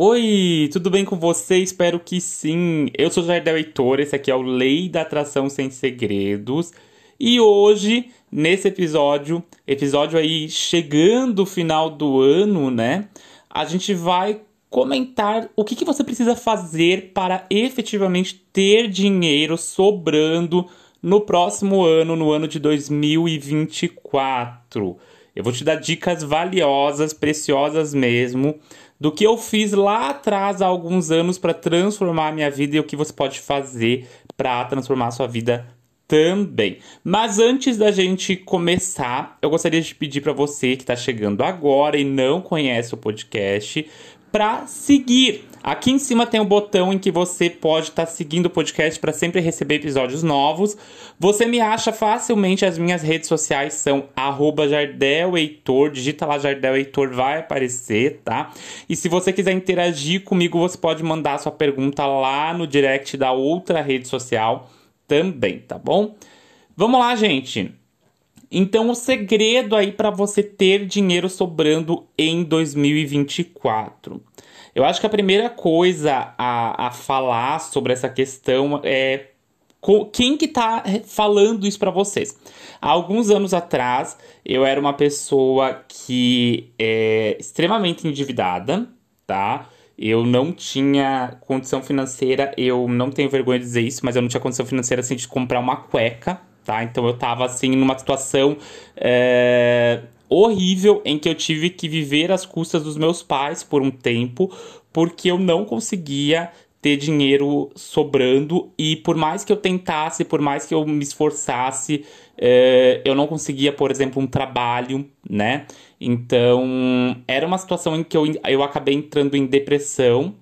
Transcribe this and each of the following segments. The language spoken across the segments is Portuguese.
Oi, tudo bem com você? Espero que sim. Eu sou Jardel Heitor, esse aqui é o Lei da Atração Sem Segredos. E hoje, nesse episódio, episódio aí chegando o final do ano, né? A gente vai comentar o que, que você precisa fazer para efetivamente ter dinheiro sobrando no próximo ano, no ano de 2024. Eu vou te dar dicas valiosas, preciosas mesmo, do que eu fiz lá atrás há alguns anos para transformar a minha vida e o que você pode fazer para transformar a sua vida também. Mas antes da gente começar, eu gostaria de pedir para você que está chegando agora e não conhece o podcast, para seguir. Aqui em cima tem um botão em que você pode estar tá seguindo o podcast para sempre receber episódios novos. Você me acha facilmente, as minhas redes sociais são @jardeleitor, digita lá Jardel Heitor, vai aparecer, tá? E se você quiser interagir comigo, você pode mandar sua pergunta lá no direct da outra rede social também, tá bom? Vamos lá, gente. Então, o segredo aí para você ter dinheiro sobrando em 2024. Eu acho que a primeira coisa a, a falar sobre essa questão é quem que tá falando isso para vocês? Há alguns anos atrás, eu era uma pessoa que é extremamente endividada, tá? Eu não tinha condição financeira, eu não tenho vergonha de dizer isso, mas eu não tinha condição financeira assim de comprar uma cueca, tá? Então eu tava assim numa situação é, horrível em que eu tive que viver às custas dos meus pais por um tempo, porque eu não conseguia ter dinheiro sobrando e por mais que eu tentasse, por mais que eu me esforçasse, é, eu não conseguia, por exemplo, um trabalho, né? Então era uma situação em que eu, eu acabei entrando em depressão,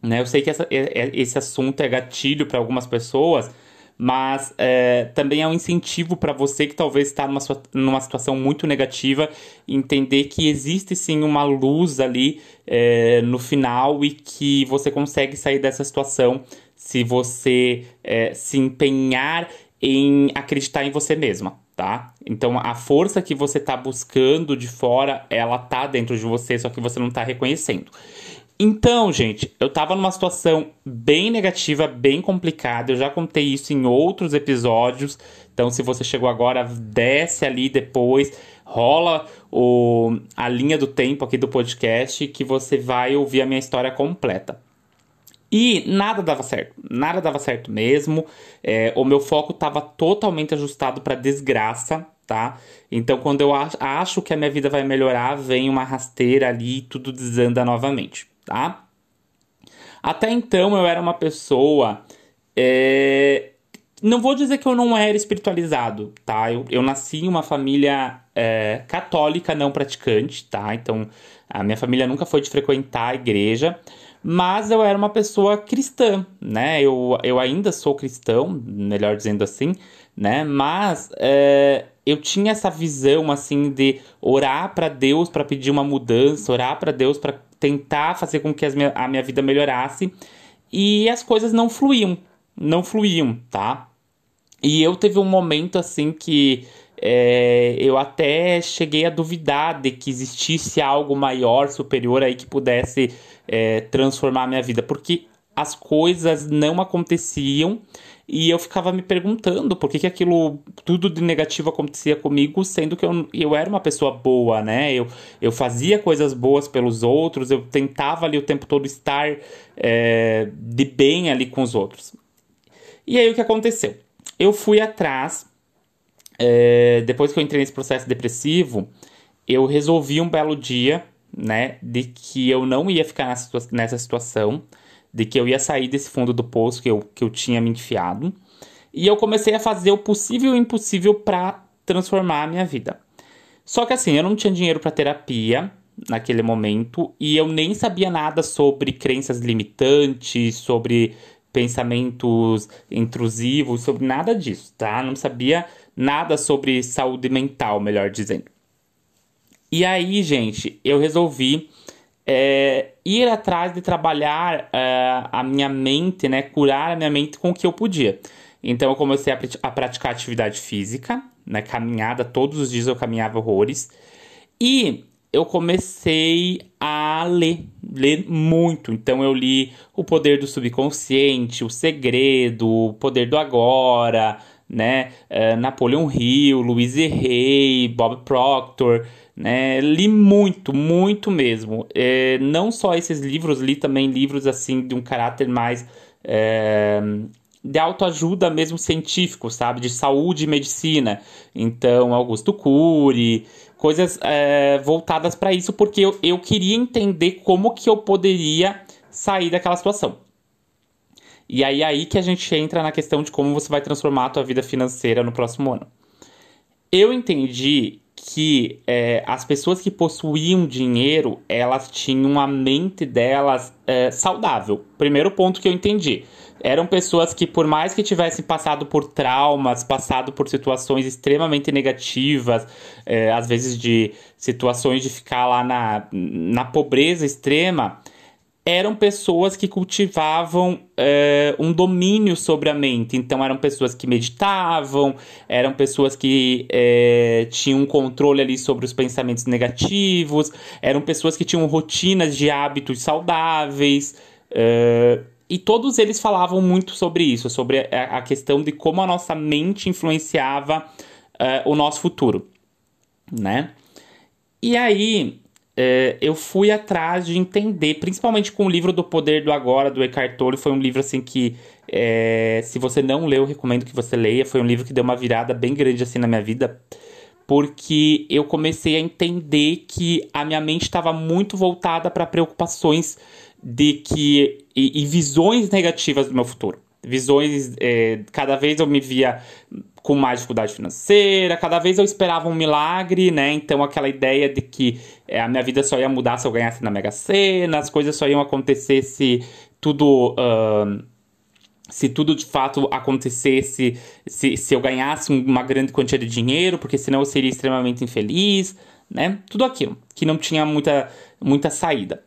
né? Eu sei que essa, é, é, esse assunto é gatilho para algumas pessoas mas é, também é um incentivo para você que talvez está numa, numa situação muito negativa, entender que existe sim uma luz ali é, no final e que você consegue sair dessa situação se você é, se empenhar em acreditar em você mesma, tá? Então a força que você está buscando de fora, ela tá dentro de você, só que você não está reconhecendo. Então, gente, eu tava numa situação bem negativa, bem complicada. Eu já contei isso em outros episódios. Então, se você chegou agora, desce ali depois, rola o, a linha do tempo aqui do podcast que você vai ouvir a minha história completa. E nada dava certo, nada dava certo mesmo. É, o meu foco estava totalmente ajustado para desgraça, tá? Então, quando eu acho que a minha vida vai melhorar, vem uma rasteira ali e tudo desanda novamente tá? Até então eu era uma pessoa. É... Não vou dizer que eu não era espiritualizado, tá? Eu, eu nasci em uma família é, católica não praticante, tá? Então a minha família nunca foi de frequentar a igreja, mas eu era uma pessoa cristã, né? Eu, eu ainda sou cristão, melhor dizendo assim, né? Mas é, eu tinha essa visão assim de orar para Deus para pedir uma mudança, orar para Deus para tentar fazer com que minha, a minha vida melhorasse e as coisas não fluíam, não fluíam, tá? E eu teve um momento assim que é, eu até cheguei a duvidar de que existisse algo maior, superior aí que pudesse é, transformar a minha vida, porque as coisas não aconteciam e eu ficava me perguntando por que, que aquilo, tudo de negativo acontecia comigo, sendo que eu, eu era uma pessoa boa, né? Eu, eu fazia coisas boas pelos outros, eu tentava ali o tempo todo estar é, de bem ali com os outros. E aí o que aconteceu? Eu fui atrás, é, depois que eu entrei nesse processo depressivo, eu resolvi um belo dia, né, de que eu não ia ficar nessa, nessa situação de que eu ia sair desse fundo do poço que eu, que eu tinha me enfiado. E eu comecei a fazer o possível e o impossível para transformar a minha vida. Só que assim, eu não tinha dinheiro para terapia naquele momento e eu nem sabia nada sobre crenças limitantes, sobre pensamentos intrusivos, sobre nada disso, tá? Não sabia nada sobre saúde mental, melhor dizendo. E aí, gente, eu resolvi é, ir atrás de trabalhar é, a minha mente, né, curar a minha mente com o que eu podia. Então eu comecei a, a praticar atividade física, né, caminhada, todos os dias eu caminhava horrores. E eu comecei a ler, ler muito. Então eu li O Poder do Subconsciente, O Segredo, O Poder do Agora, né? Uh, Napoleon Hill, Louise Hay, Bob Proctor, né? Li muito, muito mesmo. É, não só esses livros, li também livros assim de um caráter mais é, de autoajuda mesmo científico, sabe? De saúde e medicina. Então, Augusto Cury, coisas é, voltadas para isso, porque eu, eu queria entender como que eu poderia sair daquela situação. E aí aí que a gente entra na questão de como você vai transformar a tua vida financeira no próximo ano. Eu entendi que é, as pessoas que possuíam dinheiro, elas tinham a mente delas é, saudável. Primeiro ponto que eu entendi. Eram pessoas que, por mais que tivessem passado por traumas, passado por situações extremamente negativas, é, às vezes de situações de ficar lá na, na pobreza extrema, eram pessoas que cultivavam é, um domínio sobre a mente. Então, eram pessoas que meditavam, eram pessoas que é, tinham um controle ali sobre os pensamentos negativos, eram pessoas que tinham rotinas de hábitos saudáveis. É, e todos eles falavam muito sobre isso, sobre a, a questão de como a nossa mente influenciava o nosso futuro, né? E aí, é, eu fui atrás de entender, principalmente com o livro do Poder do Agora, do Eckhart Tolle, foi um livro assim que, é, se você não leu, eu recomendo que você leia, foi um livro que deu uma virada bem grande assim na minha vida, porque eu comecei a entender que a minha mente estava muito voltada para preocupações de que e, e visões negativas do meu futuro visões. É, cada vez eu me via com mais dificuldade financeira, cada vez eu esperava um milagre, né? Então aquela ideia de que é, a minha vida só ia mudar se eu ganhasse na Mega Sena, as coisas só iam acontecer se tudo. Uh, se tudo de fato acontecesse, se, se eu ganhasse uma grande quantia de dinheiro, porque senão eu seria extremamente infeliz, né? Tudo aquilo que não tinha muita, muita saída.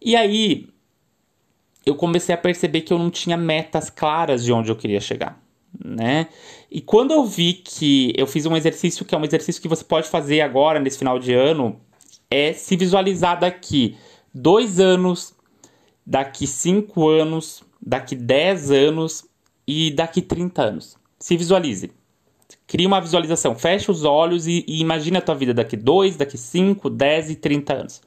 E aí, eu comecei a perceber que eu não tinha metas claras de onde eu queria chegar, né? E quando eu vi que eu fiz um exercício que é um exercício que você pode fazer agora nesse final de ano, é se visualizar daqui dois anos, daqui cinco anos, daqui dez anos e daqui 30 anos. Se visualize. Crie uma visualização, feche os olhos e, e imagine a tua vida daqui 2, daqui 5, 10 e 30 anos.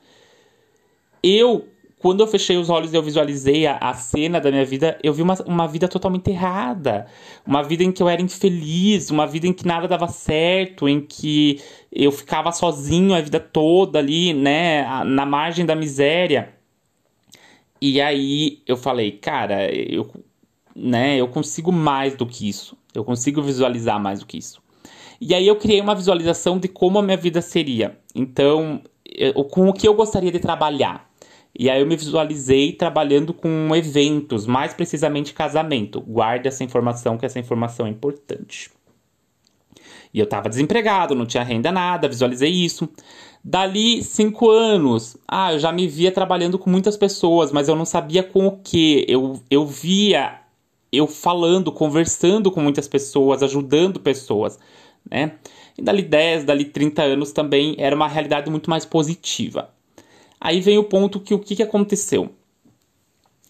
Eu quando eu fechei os olhos e eu visualizei a, a, cena da minha vida, eu vi uma, uma vida totalmente errada. Uma vida em que eu era infeliz, uma vida em que nada dava certo, em que eu ficava sozinho a vida toda ali, né, na margem da miséria. E aí eu falei, cara, eu, né, eu consigo mais do que isso. Eu consigo visualizar mais do que isso. E aí eu criei uma visualização de como a minha vida seria. Então, eu, com o que eu gostaria de trabalhar e aí eu me visualizei trabalhando com eventos, mais precisamente casamento. Guarde essa informação, que essa informação é importante. E eu estava desempregado, não tinha renda nada, visualizei isso. Dali cinco anos, ah, eu já me via trabalhando com muitas pessoas, mas eu não sabia com o que. Eu, eu via eu falando, conversando com muitas pessoas, ajudando pessoas, né? E dali 10, dali 30 anos também era uma realidade muito mais positiva. Aí vem o ponto que o que, que aconteceu?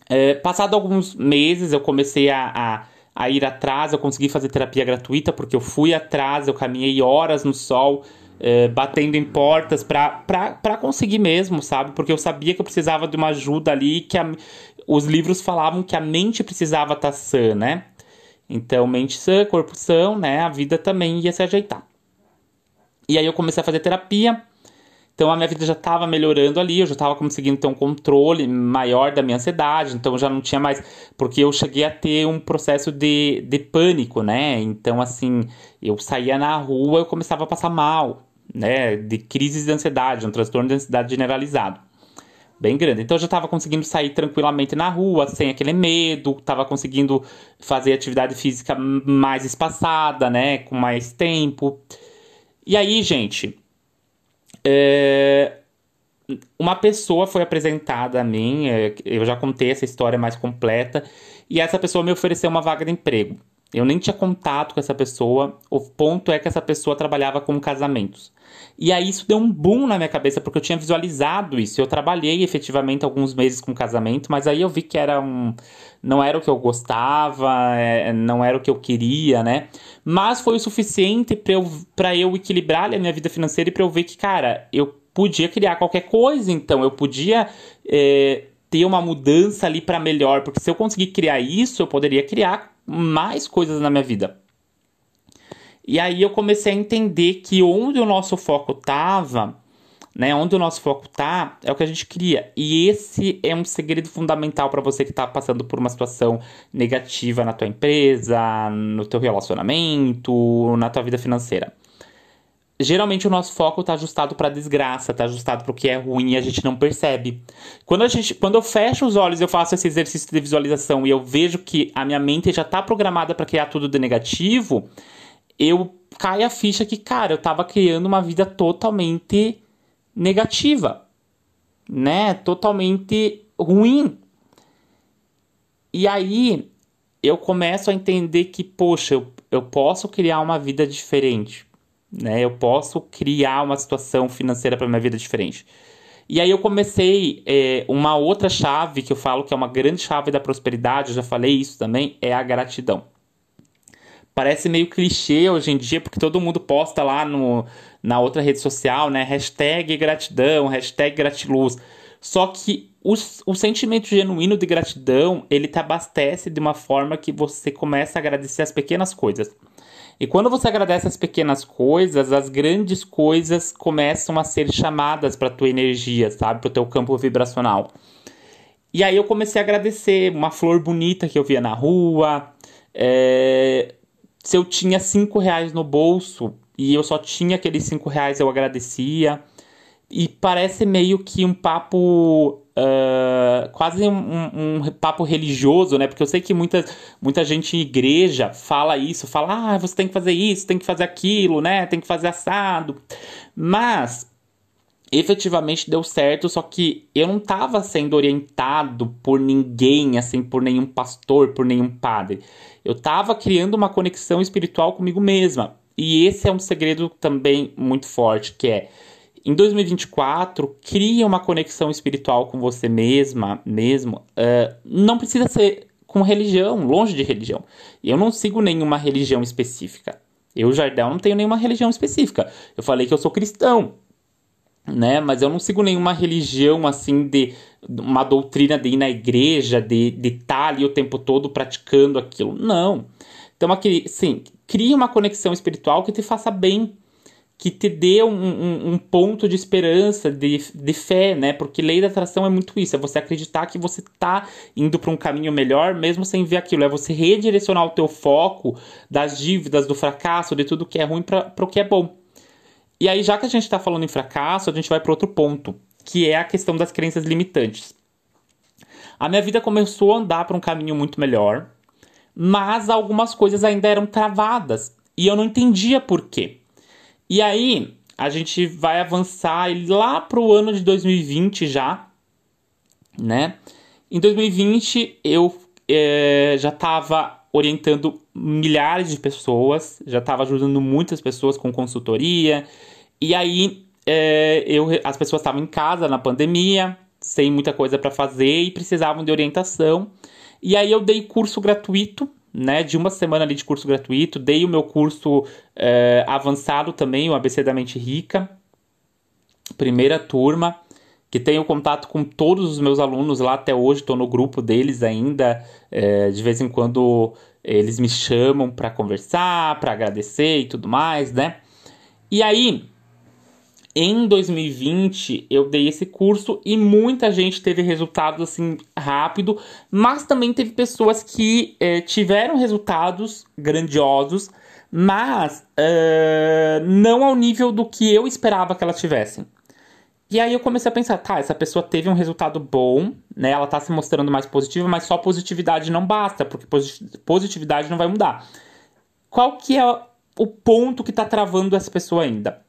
É, passado alguns meses, eu comecei a, a, a, ir atrás, eu consegui fazer terapia gratuita, porque eu fui atrás, eu caminhei horas no sol, é, batendo em portas para conseguir mesmo, sabe? Porque eu sabia que eu precisava de uma ajuda ali, que a, os livros falavam que a mente precisava estar tá sã, né? Então, mente sã, corpo sã, né? A vida também ia se ajeitar. E aí eu comecei a fazer terapia, então a minha vida já estava melhorando ali, eu já estava conseguindo ter um controle maior da minha ansiedade, então já não tinha mais. Porque eu cheguei a ter um processo de, de pânico, né? Então, assim, eu saía na rua, eu começava a passar mal, né? De crises de ansiedade, um transtorno de ansiedade generalizado. Bem grande. Então eu já estava conseguindo sair tranquilamente na rua, sem aquele medo, estava conseguindo fazer atividade física mais espaçada, né? Com mais tempo. E aí, gente, é, uma pessoa foi apresentada a mim, é, eu já contei essa história mais completa, e essa pessoa me ofereceu uma vaga de emprego. Eu nem tinha contato com essa pessoa, o ponto é que essa pessoa trabalhava com casamentos. E aí isso deu um boom na minha cabeça, porque eu tinha visualizado isso. Eu trabalhei efetivamente alguns meses com casamento, mas aí eu vi que era um. Não era o que eu gostava, é, não era o que eu queria, né? Mas foi o suficiente para eu, pra eu equilibrar a minha vida financeira e pra eu ver que, cara, eu podia criar qualquer coisa, então. Eu podia. É, ter uma mudança ali para melhor, porque se eu conseguir criar isso, eu poderia criar mais coisas na minha vida. E aí eu comecei a entender que onde o nosso foco estava, né, onde o nosso foco tá, é o que a gente cria. E esse é um segredo fundamental para você que está passando por uma situação negativa na tua empresa, no teu relacionamento, na tua vida financeira geralmente o nosso foco está ajustado para desgraça, está ajustado para o que é ruim e a gente não percebe. Quando a gente, quando eu fecho os olhos, eu faço esse exercício de visualização e eu vejo que a minha mente já está programada para criar tudo de negativo, eu caio a ficha que, cara, eu estava criando uma vida totalmente negativa, né? Totalmente ruim. E aí eu começo a entender que, poxa, eu, eu posso criar uma vida diferente né? Eu posso criar uma situação financeira para minha vida diferente. E aí eu comecei é, uma outra chave que eu falo que é uma grande chave da prosperidade, eu já falei isso também, é a gratidão. Parece meio clichê hoje em dia, porque todo mundo posta lá no, na outra rede social, né? Hashtag gratidão, hashtag gratiluz. Só que o, o sentimento genuíno de gratidão, ele te abastece de uma forma que você começa a agradecer as pequenas coisas. E quando você agradece as pequenas coisas, as grandes coisas começam a ser chamadas para tua energia, sabe, para o teu campo vibracional. E aí eu comecei a agradecer uma flor bonita que eu via na rua. É... Se eu tinha cinco reais no bolso e eu só tinha aqueles cinco reais, eu agradecia. E parece meio que um papo uh, quase um, um, papo religioso, né? Porque eu sei que muita, muita gente igreja fala isso, fala, ah, você tem que fazer isso, tem que fazer aquilo, né? Tem que fazer assado. Mas efetivamente deu certo, só que eu não estava sendo orientado por ninguém, assim, por nenhum pastor, por nenhum padre. Eu estava criando uma conexão espiritual comigo mesma. E esse é um segredo também muito forte, que é em 2024, cria uma conexão espiritual com você mesma, mesmo. Uh, não precisa ser com religião, longe de religião. Eu não sigo nenhuma religião específica. Eu, Jardel, não tenho nenhuma religião específica. Eu falei que eu sou cristão, né? Mas eu não sigo nenhuma religião assim de uma doutrina de ir na igreja, de estar de tá ali o tempo todo praticando aquilo. Não. Então, aqui, sim, cria uma conexão espiritual que te faça bem que te dê um, um, um, ponto de esperança, de, de fé, né? Porque lei da atração é muito isso, é você acreditar que você está indo para um caminho melhor, mesmo sem ver aquilo, é você redirecionar o teu foco das dívidas, do fracasso, de tudo que é ruim para o que é bom. E aí, já que a gente está falando em fracasso, a gente vai para outro ponto, que é a questão das crenças limitantes. A minha vida começou a andar para um caminho muito melhor, mas algumas coisas ainda eram travadas e eu não entendia por quê. E aí, a gente vai avançar lá para o ano de 2020 já, né? Em 2020, eu é, já estava orientando milhares de pessoas, já estava ajudando muitas pessoas com consultoria. E aí, é, eu, as pessoas estavam em casa na pandemia, sem muita coisa para fazer e precisavam de orientação. E aí, eu dei curso gratuito né, de uma semana ali de curso gratuito, dei o meu curso é, avançado também, o ABC da Mente Rica, primeira turma, que tenho contato com todos os meus alunos lá até hoje, estou no grupo deles ainda, é, de vez em quando eles me chamam para conversar, para agradecer e tudo mais, né? E aí, em 2020 eu dei esse curso e muita gente teve resultados assim rápido, mas também teve pessoas que é, tiveram resultados grandiosos, mas uh, não ao nível do que eu esperava que elas tivessem. E aí eu comecei a pensar, tá, essa pessoa teve um resultado bom, né? Ela tá se mostrando mais positiva, mas só positividade não basta, porque positividade não vai mudar. Qual que é o ponto que tá travando essa pessoa ainda?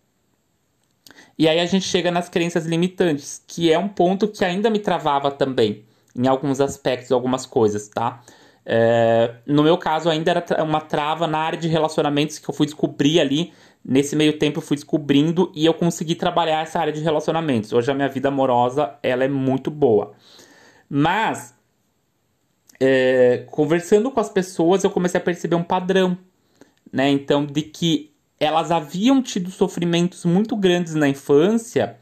E aí a gente chega nas crenças limitantes, que é um ponto que ainda me travava também, em alguns aspectos, algumas coisas, tá? É, no meu caso, ainda era uma trava na área de relacionamentos que eu fui descobrir ali Nesse meio tempo eu fui descobrindo e eu consegui trabalhar essa área de relacionamentos. Hoje a minha vida amorosa ela é muito boa. Mas é, conversando com as pessoas eu comecei a perceber um padrão, né? Então de que elas haviam tido sofrimentos muito grandes na infância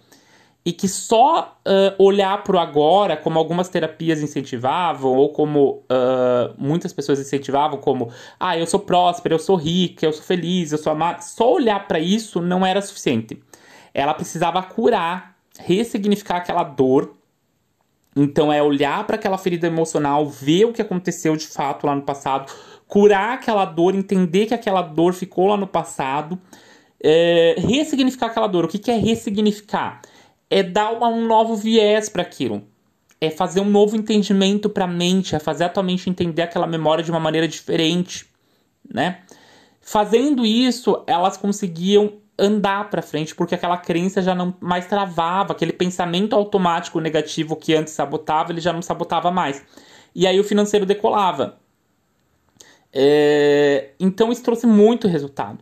e que só uh, olhar para o agora, como algumas terapias incentivavam, ou como uh, muitas pessoas incentivavam, como ah, eu sou próspera, eu sou rica, eu sou feliz, eu sou amada, só olhar para isso não era suficiente. Ela precisava curar, ressignificar aquela dor. Então é olhar para aquela ferida emocional, ver o que aconteceu de fato lá no passado, curar aquela dor, entender que aquela dor ficou lá no passado, é, ressignificar aquela dor. O que, que é ressignificar? é dar uma, um novo viés para aquilo. É fazer um novo entendimento para a mente, é fazer a tua mente entender aquela memória de uma maneira diferente, né? Fazendo isso, elas conseguiam andar para frente porque aquela crença já não mais travava, aquele pensamento automático negativo que antes sabotava, ele já não sabotava mais. E aí o financeiro decolava. É... Então isso trouxe muito resultado.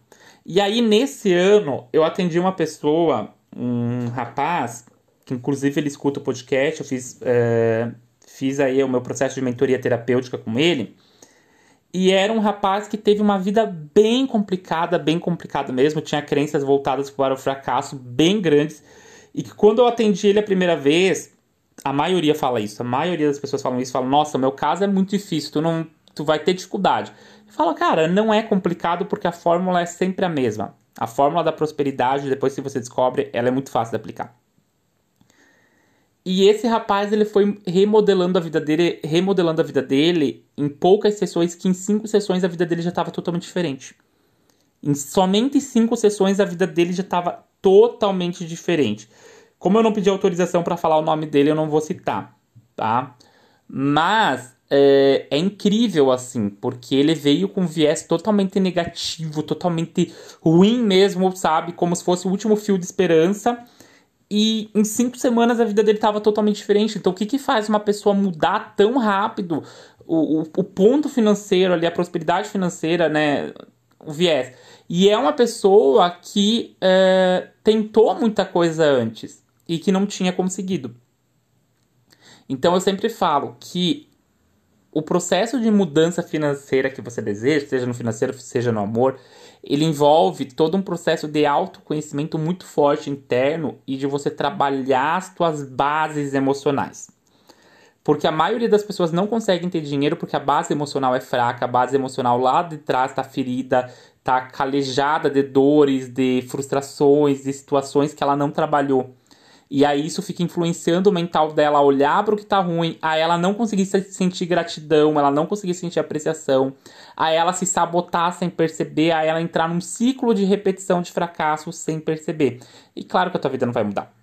E aí nesse ano eu atendi uma pessoa um rapaz, que inclusive ele escuta o podcast, eu fiz, é, fiz aí o meu processo de mentoria terapêutica com ele. E era um rapaz que teve uma vida bem complicada, bem complicada mesmo, tinha crenças voltadas para o fracasso bem grandes. E que quando eu atendi ele a primeira vez, a maioria fala isso, a maioria das pessoas falam isso, falam: "Nossa, meu caso é muito difícil, tu não tu vai ter dificuldade". Fala: "Cara, não é complicado porque a fórmula é sempre a mesma. A fórmula da prosperidade, depois que você descobre, ela é muito fácil de aplicar. E esse rapaz, ele foi remodelando a vida dele, remodelando a vida dele em poucas sessões, que em cinco sessões a vida dele já estava totalmente diferente. Em somente cinco sessões a vida dele já estava totalmente diferente. Como eu não pedi autorização para falar o nome dele, eu não vou citar, tá? Mas é, é, incrível, assim, porque ele veio com um viés totalmente negativo, totalmente ruim mesmo, sabe? Como se fosse o último fio de esperança. E em cinco semanas a vida dele estava totalmente diferente. Então, o que, que faz uma pessoa mudar tão rápido o, o, o ponto financeiro ali, a prosperidade financeira, né? O viés. E é uma pessoa que é, tentou muita coisa antes e que não tinha conseguido. Então eu sempre falo que o processo de mudança financeira que você deseja, seja no financeiro, seja no amor, ele envolve todo um processo de autoconhecimento muito forte interno e de você trabalhar as suas bases emocionais. Porque a maioria das pessoas não conseguem ter dinheiro porque a base emocional é fraca, a base emocional lá de trás está ferida, está calejada de dores, de frustrações, de situações que ela não trabalhou. E aí isso fica influenciando o mental dela a olhar para o que tá ruim, a ela não conseguir sentir gratidão, ela não conseguir sentir apreciação, a ela se sabotar sem perceber, a ela entrar num ciclo de repetição de fracasso sem perceber. E claro que a tua vida não vai mudar.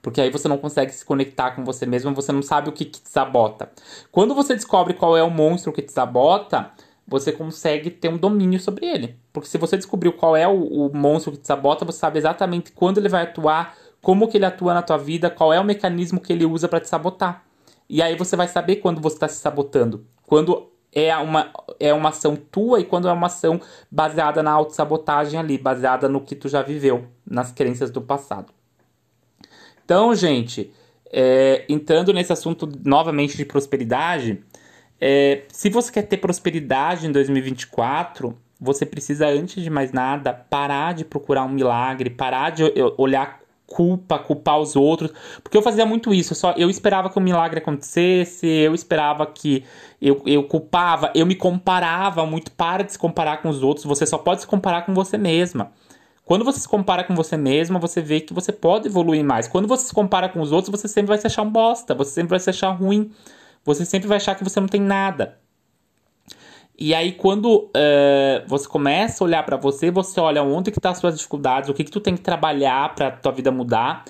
Porque aí você não consegue se conectar com você mesmo, você não sabe o que, que te sabota. Quando você descobre qual é o monstro que te sabota, você consegue ter um domínio sobre ele. Porque se você descobriu qual é o, o monstro que te sabota, você sabe exatamente quando ele vai atuar, como que ele atua na tua vida, qual é o mecanismo que ele usa para te sabotar. E aí você vai saber quando você está se sabotando. Quando é uma, é uma ação tua e quando é uma ação baseada na autossabotagem ali, baseada no que tu já viveu, nas crenças do passado. Então, gente, é, entrando nesse assunto novamente de prosperidade, é, se você quer ter prosperidade em 2024, você precisa, antes de mais nada, parar de procurar um milagre, parar de olhar culpa, culpar os outros, porque eu fazia muito isso, eu, só, eu esperava que um milagre acontecesse, eu esperava que eu, eu culpava, eu me comparava muito, para de se comparar com os outros, você só pode se comparar com você mesma. Quando você se compara com você mesma, você vê que você pode evoluir mais. Quando você se compara com os outros, você sempre vai se achar um bosta, você sempre vai se achar ruim, você sempre vai achar que você não tem nada. E aí, quando uh, você começa a olhar para você, você olha onde que tá as suas dificuldades, o que que tu tem que trabalhar para tua vida mudar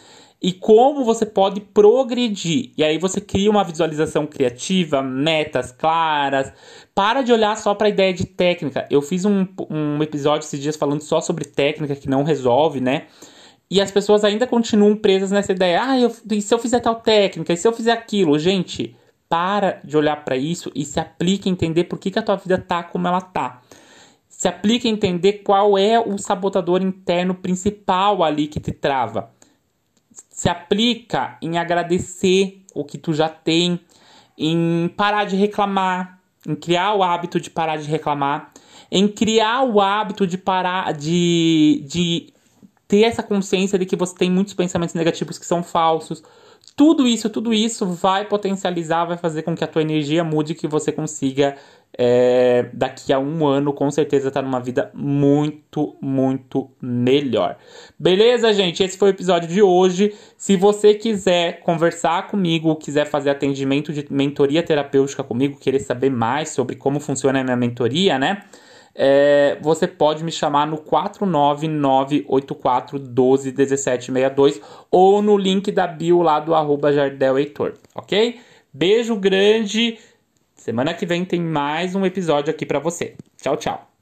e como você pode progredir. E aí você cria uma visualização criativa, metas claras. Para de olhar só para a ideia de técnica. Eu fiz um, um episódio esses dias falando só sobre técnica que não resolve, né? E as pessoas ainda continuam presas nessa ideia. Ah, eu, e se eu fizer tal técnica? E se eu fizer aquilo? Gente, para de olhar para isso e se aplique a entender por que, que a tua vida tá como ela tá. Se aplica a entender qual é o sabotador interno principal ali que te trava. Se aplica em agradecer o que tu já tem, em parar de reclamar, em criar o hábito de parar de reclamar, em criar o hábito de parar de, de ter essa consciência de que você tem muitos pensamentos negativos que são falsos. Tudo isso, tudo isso vai potencializar, vai fazer com que a tua energia mude, que você consiga é, daqui a um ano, com certeza, estar tá numa vida muito, muito melhor. Beleza, gente? Esse foi o episódio de hoje. Se você quiser conversar comigo, quiser fazer atendimento de mentoria terapêutica comigo, querer saber mais sobre como funciona a minha mentoria, né? É, você pode me chamar no 49984121762 ou no link da bio lá do arroba Jardel Heitor, ok? Beijo grande! Semana que vem tem mais um episódio aqui para você. Tchau, tchau!